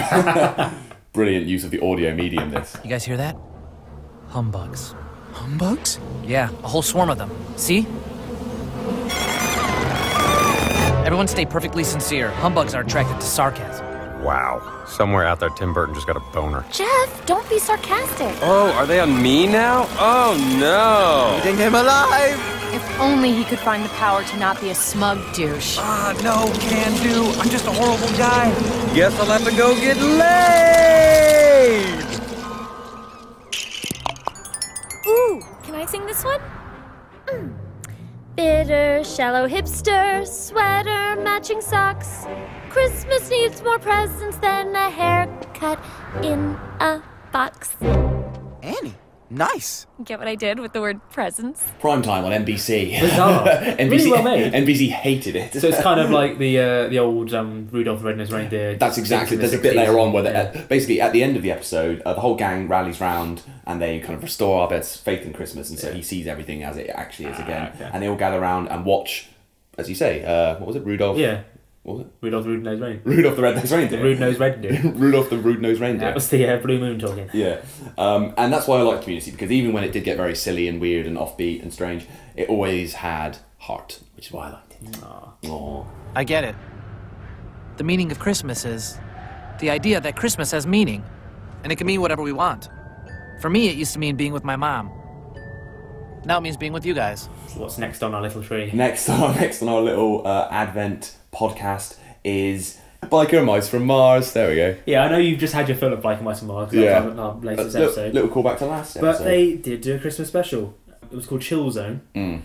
Brilliant use of the audio medium. This. You guys hear that? Humbugs. Humbugs? Yeah, a whole swarm of them. See? Everyone stay perfectly sincere. Humbugs are attracted to sarcasm. Wow. Somewhere out there, Tim Burton just got a boner. Jeff, don't be sarcastic. Oh, are they on me now? Oh no! Eating him alive! If only he could find the power to not be a smug douche. Ah, no, can do. I'm just a horrible guy. Guess I'll have to go get laid! Ooh, can I sing this one? Mm. Bitter, shallow hipster, sweater, matching socks. Christmas needs more presents than a haircut in a box. Annie, nice. Get what I did with the word presents? Prime time on NBC. Bizarre. NBC, Really well made. NBC hated it. So it's kind of like the uh, the old um, Rudolph the Red-Nosed Reindeer. That's exactly. in the There's a bit later on where, they, Yeah. uh, basically, at the end of the episode, uh, the whole gang rallies round and they kind of restore Abed's faith in Christmas, and so he sees everything as it actually is again. Ah, okay. And they all gather around and watch, as you say, uh, what was it, Rudolph? Yeah. What was it? Rudolph the Red-Nosed Reindeer. Rudolph the Red-Nosed Reindeer. The Rude-Nosed Reindeer. Rudolph the Rude-Nosed Reindeer. That was the uh, Blue Moon talking. Yeah, um, and that's why I like Community because even when it did get very silly and weird and offbeat and strange, it always had heart, which is why I liked it. Aww. I get it. The meaning of Christmas is the idea that Christmas has meaning, and it can mean whatever we want. For me, it used to mean being with my mom. Now it means being with you guys. So what's next on our little tree? Next on next on our little uh, Advent podcast is Biker Mice from Mars. There we go. Yeah, I know you've just had your fill of Biker and White and Mars. 'cause Yeah. that was our latest A little- episode. little callback to last But episode. they did do a Christmas special. It was called Chill Zone. Mm.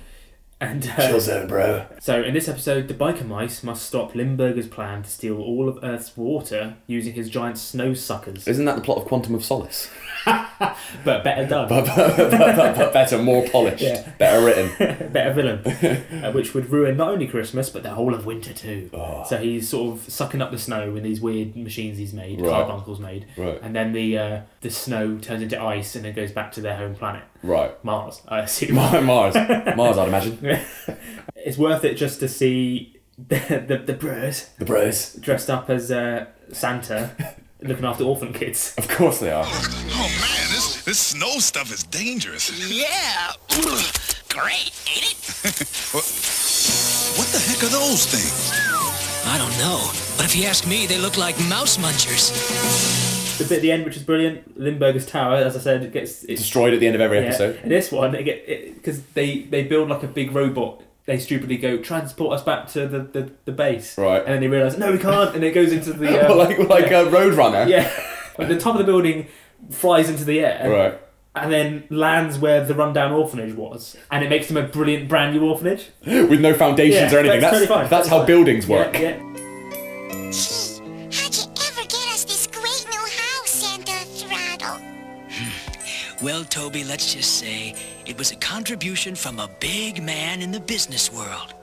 And uh, Chill Zone, bro. So in this episode, the biker mice must stop Limburger's plan to steal all of Earth's water using his giant snow suckers. Isn't that the plot of Quantum of Solace? but better done. but, but, but, but, better, more polished, Yeah. better written. better villain, uh, which would ruin not only Christmas but the whole of winter too. Oh. So he's sort of sucking up the snow with these weird machines he's made, Right. Karbunkle's made, Right. and then the uh, the snow turns into ice and then goes back to their home planet, Right. Mars. I assume Mars, Mars, Mars, I'd imagine. it's worth it just to see the the, the bros, The bros. dressed up as uh, Santa, looking after orphan kids. Of course they are. Oh man, this this snow stuff is dangerous. Yeah. Great, ain't it? what, what the heck are those things? I don't know, but if you ask me, they look like mouse munchers. The bit at the end, which is brilliant, Limburger's tower, as I said, it gets it's, Destroyed at the end of every Yeah. episode. And this one, they because they they build like a big robot. They stupidly go transport us back to the, the, the base, Right. And then they realise no, we can't, and it goes into the uh, like like yeah. a Roadrunner. Yeah, like the top of the building flies into the air, Right. And then lands where the rundown orphanage was, and it makes them a brilliant brand new orphanage With no foundations Yeah, or anything. that's That's, totally fine. that's how fine. buildings Yeah, work. Yeah, How'd you ever get us this great new house, Santa Throttle? Well, Toby, let's just say it was a contribution from a big man in the business world.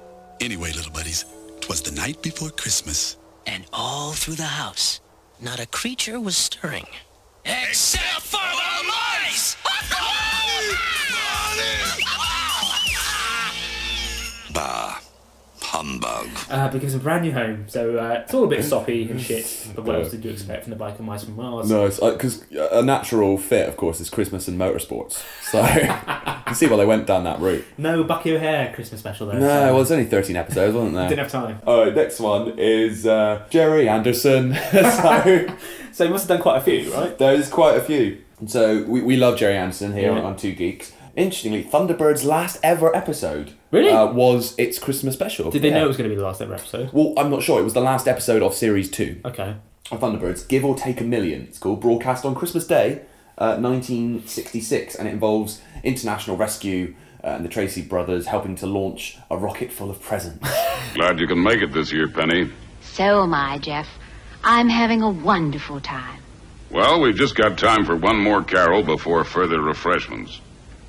Anyway, little buddies, 'twas the night before Christmas. And all through the house, not a creature was stirring. Except for the mice! Bah. Humbug. Uh, but gives him a brand new home, so uh, it's all a bit soppy and shit. But what else did you expect from the Biker Mice from Mars? No, it's because a natural fit, of course, is Christmas and motorsports. So you can see why they went down that route. No Bucky O'Hare Christmas special though. No, so- well, it's only 13 episodes, wasn't there? Didn't have time. All right, next one is uh, Gerry Anderson. so, so he must have done quite a few, right? There's quite a few. So we, we love Gerry Anderson here Yeah. on Two Geeks. Interestingly, Thunderbird's last ever episode Really? uh, was its Christmas special. Did they Yeah. know it was going to be the last ever episode? Well, I'm not sure. It was the last episode of series two. Okay. Of Thunderbirds, Give or Take a Million. It's called broadcast on Christmas Day, uh, 1966, and it involves international rescue uh, and the Tracy brothers helping to launch a rocket full of presents. Glad you can make it this year, Penny. So am I, Jeff. I'm having a wonderful time. Well, we've just got time for one more carol before further refreshments.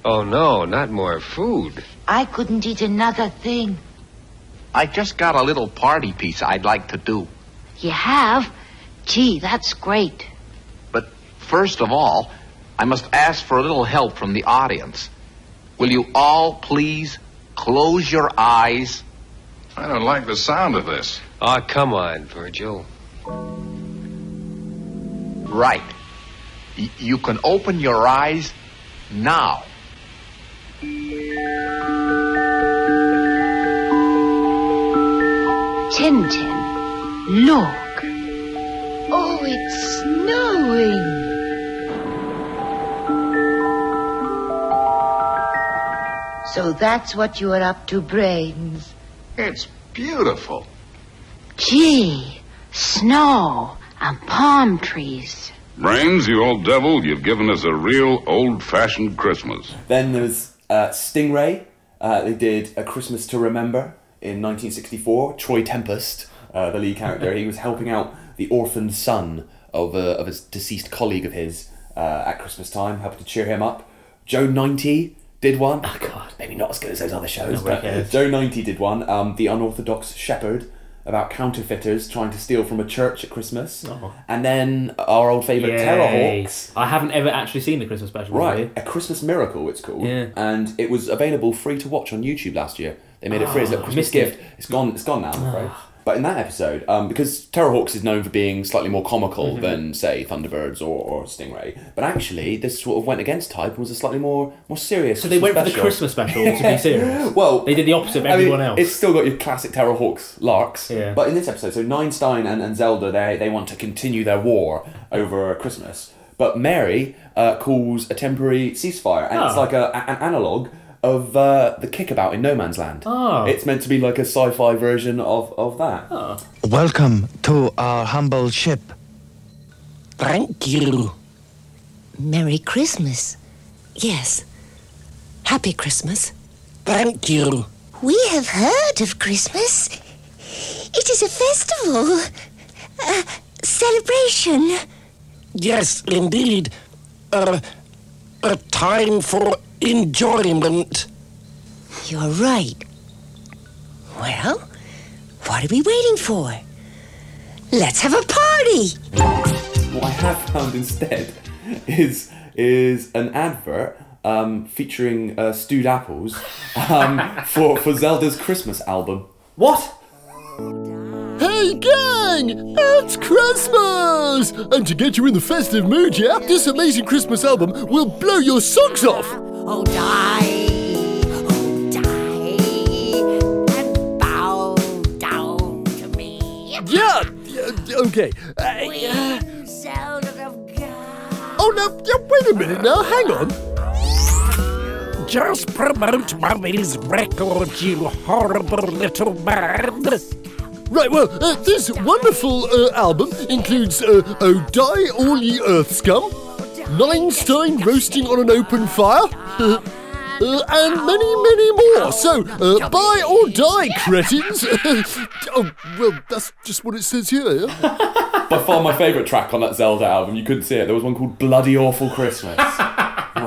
Oh, no, not more food. I couldn't eat another thing. I just got a little party piece I'd like to do. You have? Gee, that's great. But first of all, I must ask for a little help from the audience. Will you all please close your eyes? I don't like the sound of this. Ah, come on, Virgil. Right. Y- you can open your eyes now. Tintin, look. Oh, it's snowing. So that's what you are up to, Brains. It's beautiful. Gee, snow and palm trees. Brains, you old devil, you've given us a real old fashioned Christmas. Then there's uh, Stingray. Uh, they did A Christmas to Remember in 1964. Troy Tempest, uh, the lead character, he was helping out the orphaned son of a, of a deceased colleague of his uh, at Christmas time, helping to cheer him up. Joe 90 did one. Oh, God. Maybe not as good as those other shows, Nobody but. Joe 90 did one. Um, the Unorthodox Shepherd. About counterfeiters trying to steal from a church at Christmas. Oh. And then our old favourite. Terrahawks. I haven't ever actually seen the Christmas special. Right, really. A Christmas Miracle, it's called. Yeah. And it was available free to watch on YouTube last year. They made it free as a Ah, Christmas gift. it. It's gone. It's gone now, I'm afraid. Ah. But in that episode, um, because Terrahawks is known for being slightly more comical Mhm. than, say, Thunderbirds or, or Stingray, but actually this sort of went against type and was a slightly more more serious. So they went for the. Christmas special to be serious. well, they did the opposite of I mean, everyone else. It's still got your classic Terrahawks larks. Yeah. But in this episode, so Ninestein and, and Zelda, they, they want to continue their war over Christmas. But Mary uh, calls a temporary ceasefire, and it's Ah. like a, a- an analogue of uh, the kickabout in No Man's Land. Ah. It's meant to be like a sci-fi version of, of that. Welcome to our humble ship. Thank you. Merry Christmas. Yes. Happy Christmas. Thank you. We have heard of Christmas. It is a festival, a celebration. Yes, indeed. A, a time for enjoyment. You're right. Well, what are we waiting for? Let's have a party. What I have found instead is is an advert um, featuring uh, Stew Dapples um, for for Zelda's Christmas album. What? Hey gang! It's Christmas! And to get you in the festive mood, yeah, this amazing Christmas album will blow your socks off! Oh, die. Oh, die. And bow down to me. Yeah! okay. Uh, oh, no, yeah, wait a minute now, hang on. Just promote Mummy's record, you horrible little man. Right, well, uh, this wonderful uh, album includes uh, Oh Die All Ye Earth Scum, Ninestein Roasting on an Open Fire, uh, uh, and many, many more. So, uh, buy or die, cretins. oh, well, that's just what it says here, yeah? By far my favourite track on that Zelda album. You couldn't see it. There was one called Bloody Awful Christmas.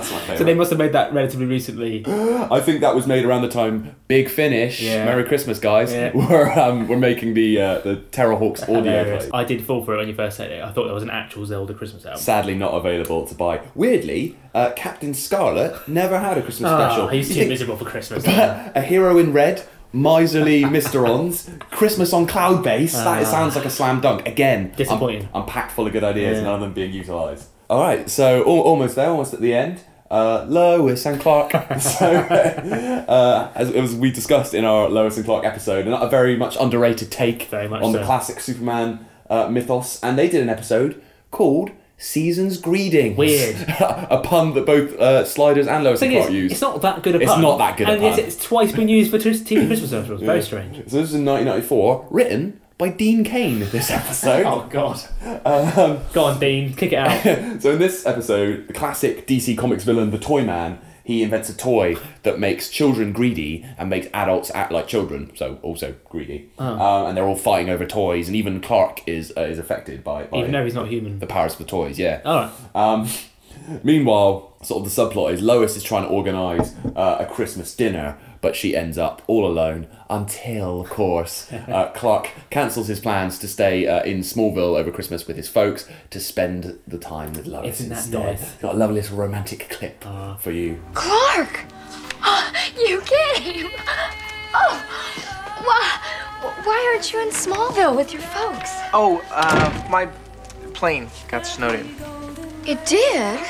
oh, That's my favourite. So they must have made that relatively recently. I think that was made around the time Big Finish, Yeah. Merry Christmas, guys, Yeah. were um, were making the uh, the Terrahawks audio play. I did fall for it when you first said it. I thought there was an actual Zelda Christmas album. Sadly, not available to buy. Weirdly, uh, Captain Scarlet never had a Christmas Ah, special. he's too miserable for Christmas. a hero in red, miserly Mysterons, Christmas on cloud base. that Ah. sounds like a slam dunk. Again, Disappointing. I'm, I'm packed full of good ideas, Yeah. none of them being utilised. All right, so al- almost there, almost at the end. Uh, Lois and Clark. so, uh, as, as we discussed in our Lois and Clark episode, and a very much underrated take much on the classic Superman uh, mythos, and they did an episode called Season's Greetings. Weird. a pun that both uh, Sliders and Lois and Clark is, use. it's not that good a pun. It's not that good a and yet pun. it's twice been used for t- TV Christmas specials. Very Yeah. strange. So this is in 1994, written by Dean Cain. This episode. Oh God. Um, Go on, Dean, kick it out. so in this episode, the classic DC Comics villain, the Toy Man, he invents a toy that makes children greedy and makes adults act like children, so also greedy. Oh. Um, and they're all fighting over toys, and even Clark is uh, is affected by, by Even though he's not human. the powers of the toys. Yeah. All right. Um, meanwhile, sort of the subplot is Lois is trying to organise uh, a Christmas dinner, but she ends up all alone until, of course, uh, Clark cancels his plans to stay uh, in Smallville over Christmas with his folks to spend the time with Lois Isn't that instead. nice? Got a lovely little romantic clip for you. Clark! you came! Oh! Why, why aren't you in Smallville with your folks? Oh, uh, my plane got snowed in. It did?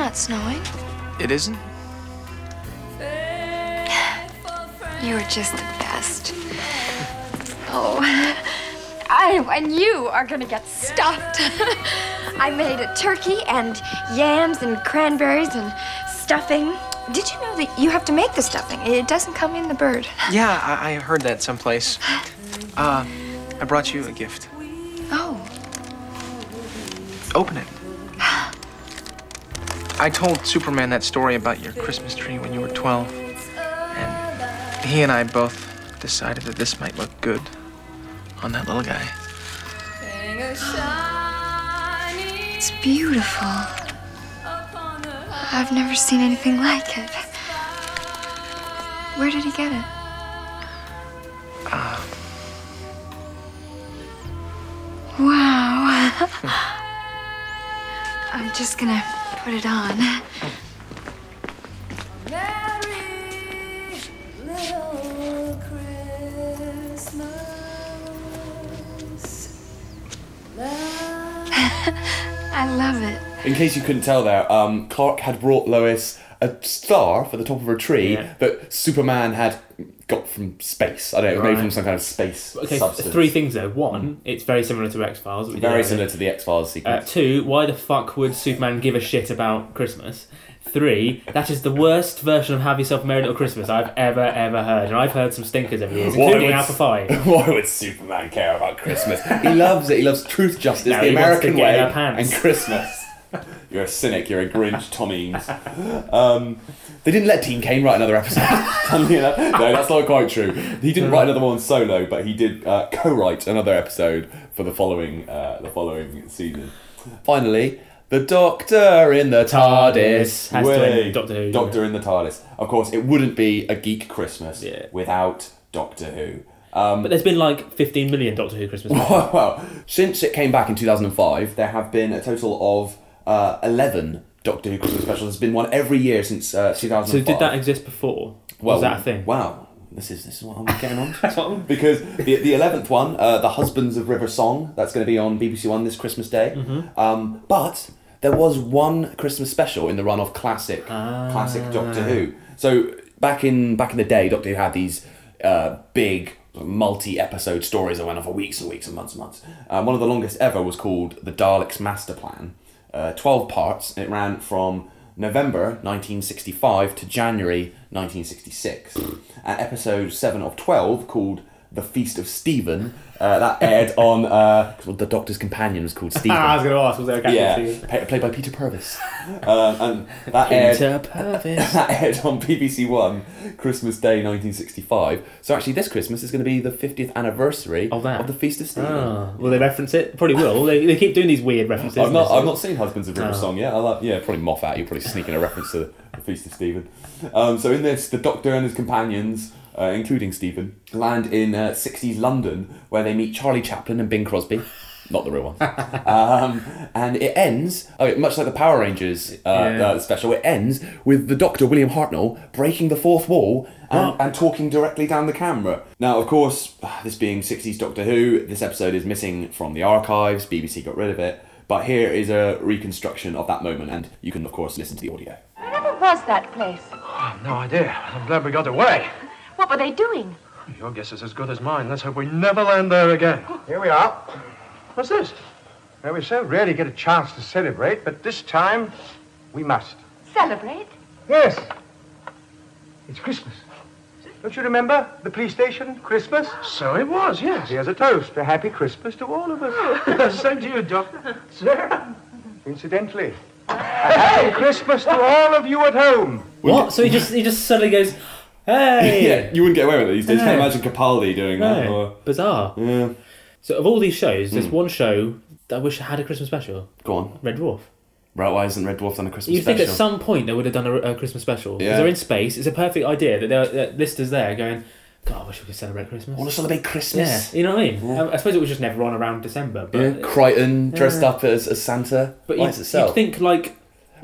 Not snowing. It isn't? You are just the best. Oh, I and you are gonna get stuffed. I made a turkey and yams and cranberries and stuffing. Did you know that you have to make the stuffing? It doesn't come in the bird. Yeah, I, I heard that someplace. Uh, I brought you a gift. Oh, Open it. I told Superman that story about your Christmas tree when you were 12. And he and I both decided that this might look good on that little guy. it's beautiful. I've never seen anything like it. Where did he get it? Uh, Wow. I'm just gonna put it on. I love it. In case you couldn't tell there, um, Clark had brought Lois a star for the top of her tree Yeah. that Superman had got from space. I don't know, was made from some kind of space Okay, substance. three things though. One, it's very similar to X Files. Very similar to the X Files Uh, sequence. two, why the fuck would Superman give a shit about Christmas? Three, that is the worst version of Have Yourself a Merry Little Christmas I've ever, ever heard. And I've heard some stinkers over the years, Why including would- Alpha Five. Why would Superman care about Christmas? he loves it. He loves truth, justice, No, the he wants to American way, in our pants. and Christmas. You're a cynic. You're a Grinch, Tom Eames. Um, they didn't let Dean Cain write another episode. Funnily enough. no, that's not quite true. He didn't write another one solo, but he did uh, co-write another episode for the following uh, the following season. Finally, the Doctor in the TARDIS. Has to Way. end Doctor Who, Doctor in the TARDIS. Of course, it wouldn't be a geek Christmas without Doctor Who. Um, But there's been like 15 million Doctor Who Christmas well, since it came back in 2005, there have been a total of uh, 11 Doctor Who Christmas specials. There's been one every year since uh, 2005. So did that exist before? Was that a thing? Wow. This is this is what I'm getting on. To. because the the eleventh one, uh, the Husbands of River Song, that's going to be on BBC One this Christmas Day. Mhm. Um, but there was one Christmas special in the run of classic classic Doctor Who. So back in back in the day, Doctor Who had these uh, big multi-episode stories that went on for weeks and weeks and months and months. Um, one of the longest ever was called the Daleks Master Plan. Uh, Twelve parts. It ran from November 1965 to January 1966. And episode 7 of 12, called The Feast of Stephen. Uh, that aired on uh, well, the Doctor's companion was called Stephen. I was going to ask, was there a Captain yeah, Stephen? pa- played by Peter Purves. um, and that aired, Peter Purves. that aired on BBC One Christmas Day 1965. So actually, this Christmas is going to be the 50th anniversary Of that? of the Feast of Stephen. Ah, will they reference it? Probably will. They, they keep doing these weird references. I've not, I've not seen Husbands of River Oh. Song yet. I'll, uh, yeah, probably Moffat. You're probably sneaking a reference to the Feast of Stephen. Um, so in this, the Doctor and his companions, uh, including Stephen, land in uh, 60s London, where they meet Charlie Chaplin and Bing Crosby. Not the real one. um, and it ends, oh, much like the Power Rangers uh, Yeah. uh, special, it ends with the Doctor, William Hartnell, breaking the fourth wall and, and talking directly down the camera. Now, of course, this being 60s Doctor Who, this episode is missing from the archives. BBC got rid of it. But here is a reconstruction of that moment, and you can, of course, listen to the audio. Whatever was that place? No idea. I'm glad we got away. What were they doing? Your guess is as good as mine. Let's hope we never land there again. Here we are. What's this? Well, we so rarely get a chance to celebrate, but this time we must. Celebrate? Yes. It's Christmas. Don't you remember the police station, Christmas? So it was, yes. Here's a toast. A happy Christmas to all of us. Same to you, Doctor. Sir. Incidentally, a happy Christmas to all of you at home. What? So he just he just suddenly goes, hey! yeah, you wouldn't get away with it these days. You can't imagine Capaldi doing that. No, Or, bizarre. yeah. So of all these shows, there's Mm. one show that I wish I had a Christmas special. Go on. Red Dwarf. Right, why isn't Red Dwarf done a Christmas You'd think at some point they would have done a, a Christmas special. Because Yeah. they're in space. It's a perfect idea that there that listeners there going, God, I wish we could celebrate Christmas. Want to celebrate Christmas? Yeah, you know what I mean? I, I suppose it was just never on around December. But yeah, Kryten dressed Yeah. up as, as Santa. But Lights you'd, itself. you'd think like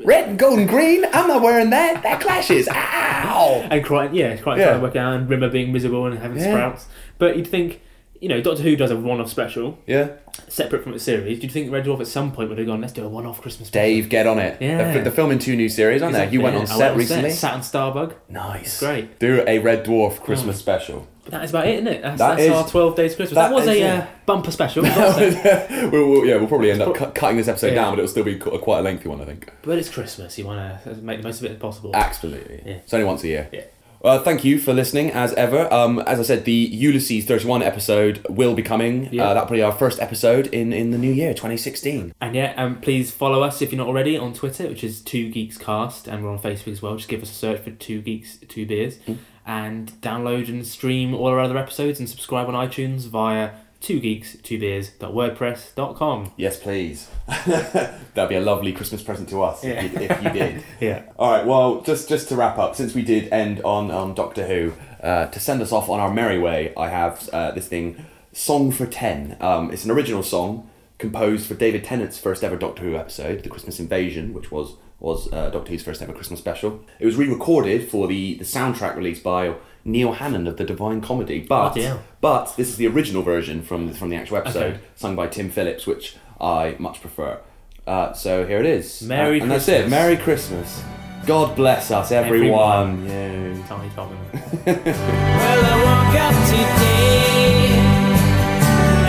Red and gold and green? I'm not wearing that. That clashes. Ow! and Kryten, yeah, Kryten Yeah. trying to work out and Rimmer being miserable and having Yeah. sprouts. But you'd think, you know, Doctor Who does a one-off special. Yeah. Separate from its series. Do You'd think Red Dwarf at some point would have gone, let's do a one-off Christmas special. Dave, get on it. Yeah. They're, they're filming two new series, aren't they? You went on set yeah. Recently. Sat on Starbug. Nice. It's great. Do a Red Dwarf Christmas special. But that is about it, isn't it? That's, That that's is- our 12 days of Christmas. that That, was a uh, bumper special. wasn't it? we'll, we'll- yeah, we'll probably end up cu- cutting this episode Yeah. down, but it'll still be qu- quite a lengthy one, I think. but it's Christmas. You want to make the most of it as possible. Absolutely. Yeah. It's only once a year. Yeah. Uh, thank you for listening, as ever. Um, as I said, the Ulysses 31 episode will be coming. Yeah. Uh, that'll be our first episode in, in the new year, 2016. And yeah, um, please follow us if you're not already on Twitter, which is Two Geeks Cast, and we're on Facebook as well. Just give us a search for Two Geeks, Two Beers, Mm. and download and stream all our other episodes and subscribe on iTunes via Two Geeks, Two Beers.wordpress.com. Yes, please. That'd be a lovely Christmas present to us Yeah. if, you, if you did. Yeah. All right. Well, just just to wrap up, since we did end on on Doctor Who, uh, to send us off on our merry way, I have uh, this thing, "Song for Ten." Um, it's an original song composed for David Tennant's first ever Doctor Who episode, "The Christmas Invasion," which was was uh, Doctor Who's first ever Christmas special. It was re-recorded for the the soundtrack released by Neil Hannon of the Divine Comedy, but Bloody hell. but this is the original version from from the actual episode, Okay. sung by Tim Phillips, which I much prefer. Uh, so here it is. Merry Uh, and that's it. Christmas. Merry Christmas. God bless us, everyone. Everyone. Tommy Tolman. Well, I woke up today,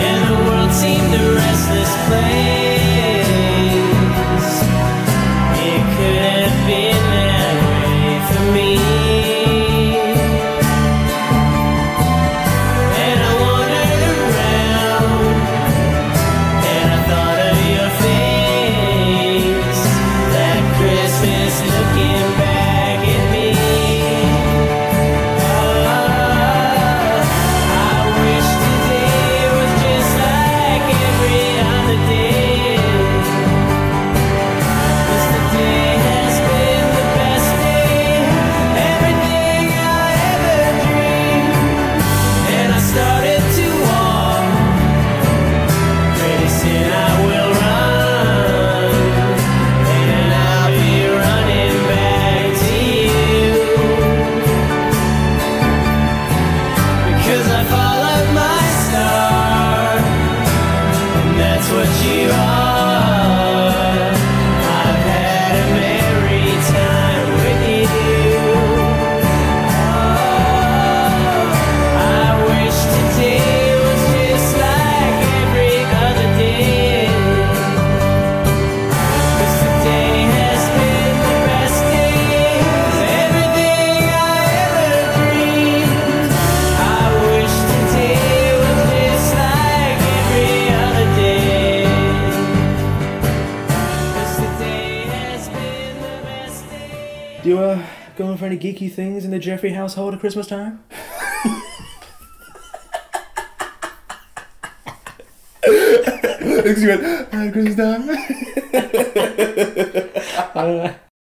and the world seemed a restless place. The Jeffrey household at Christmas time?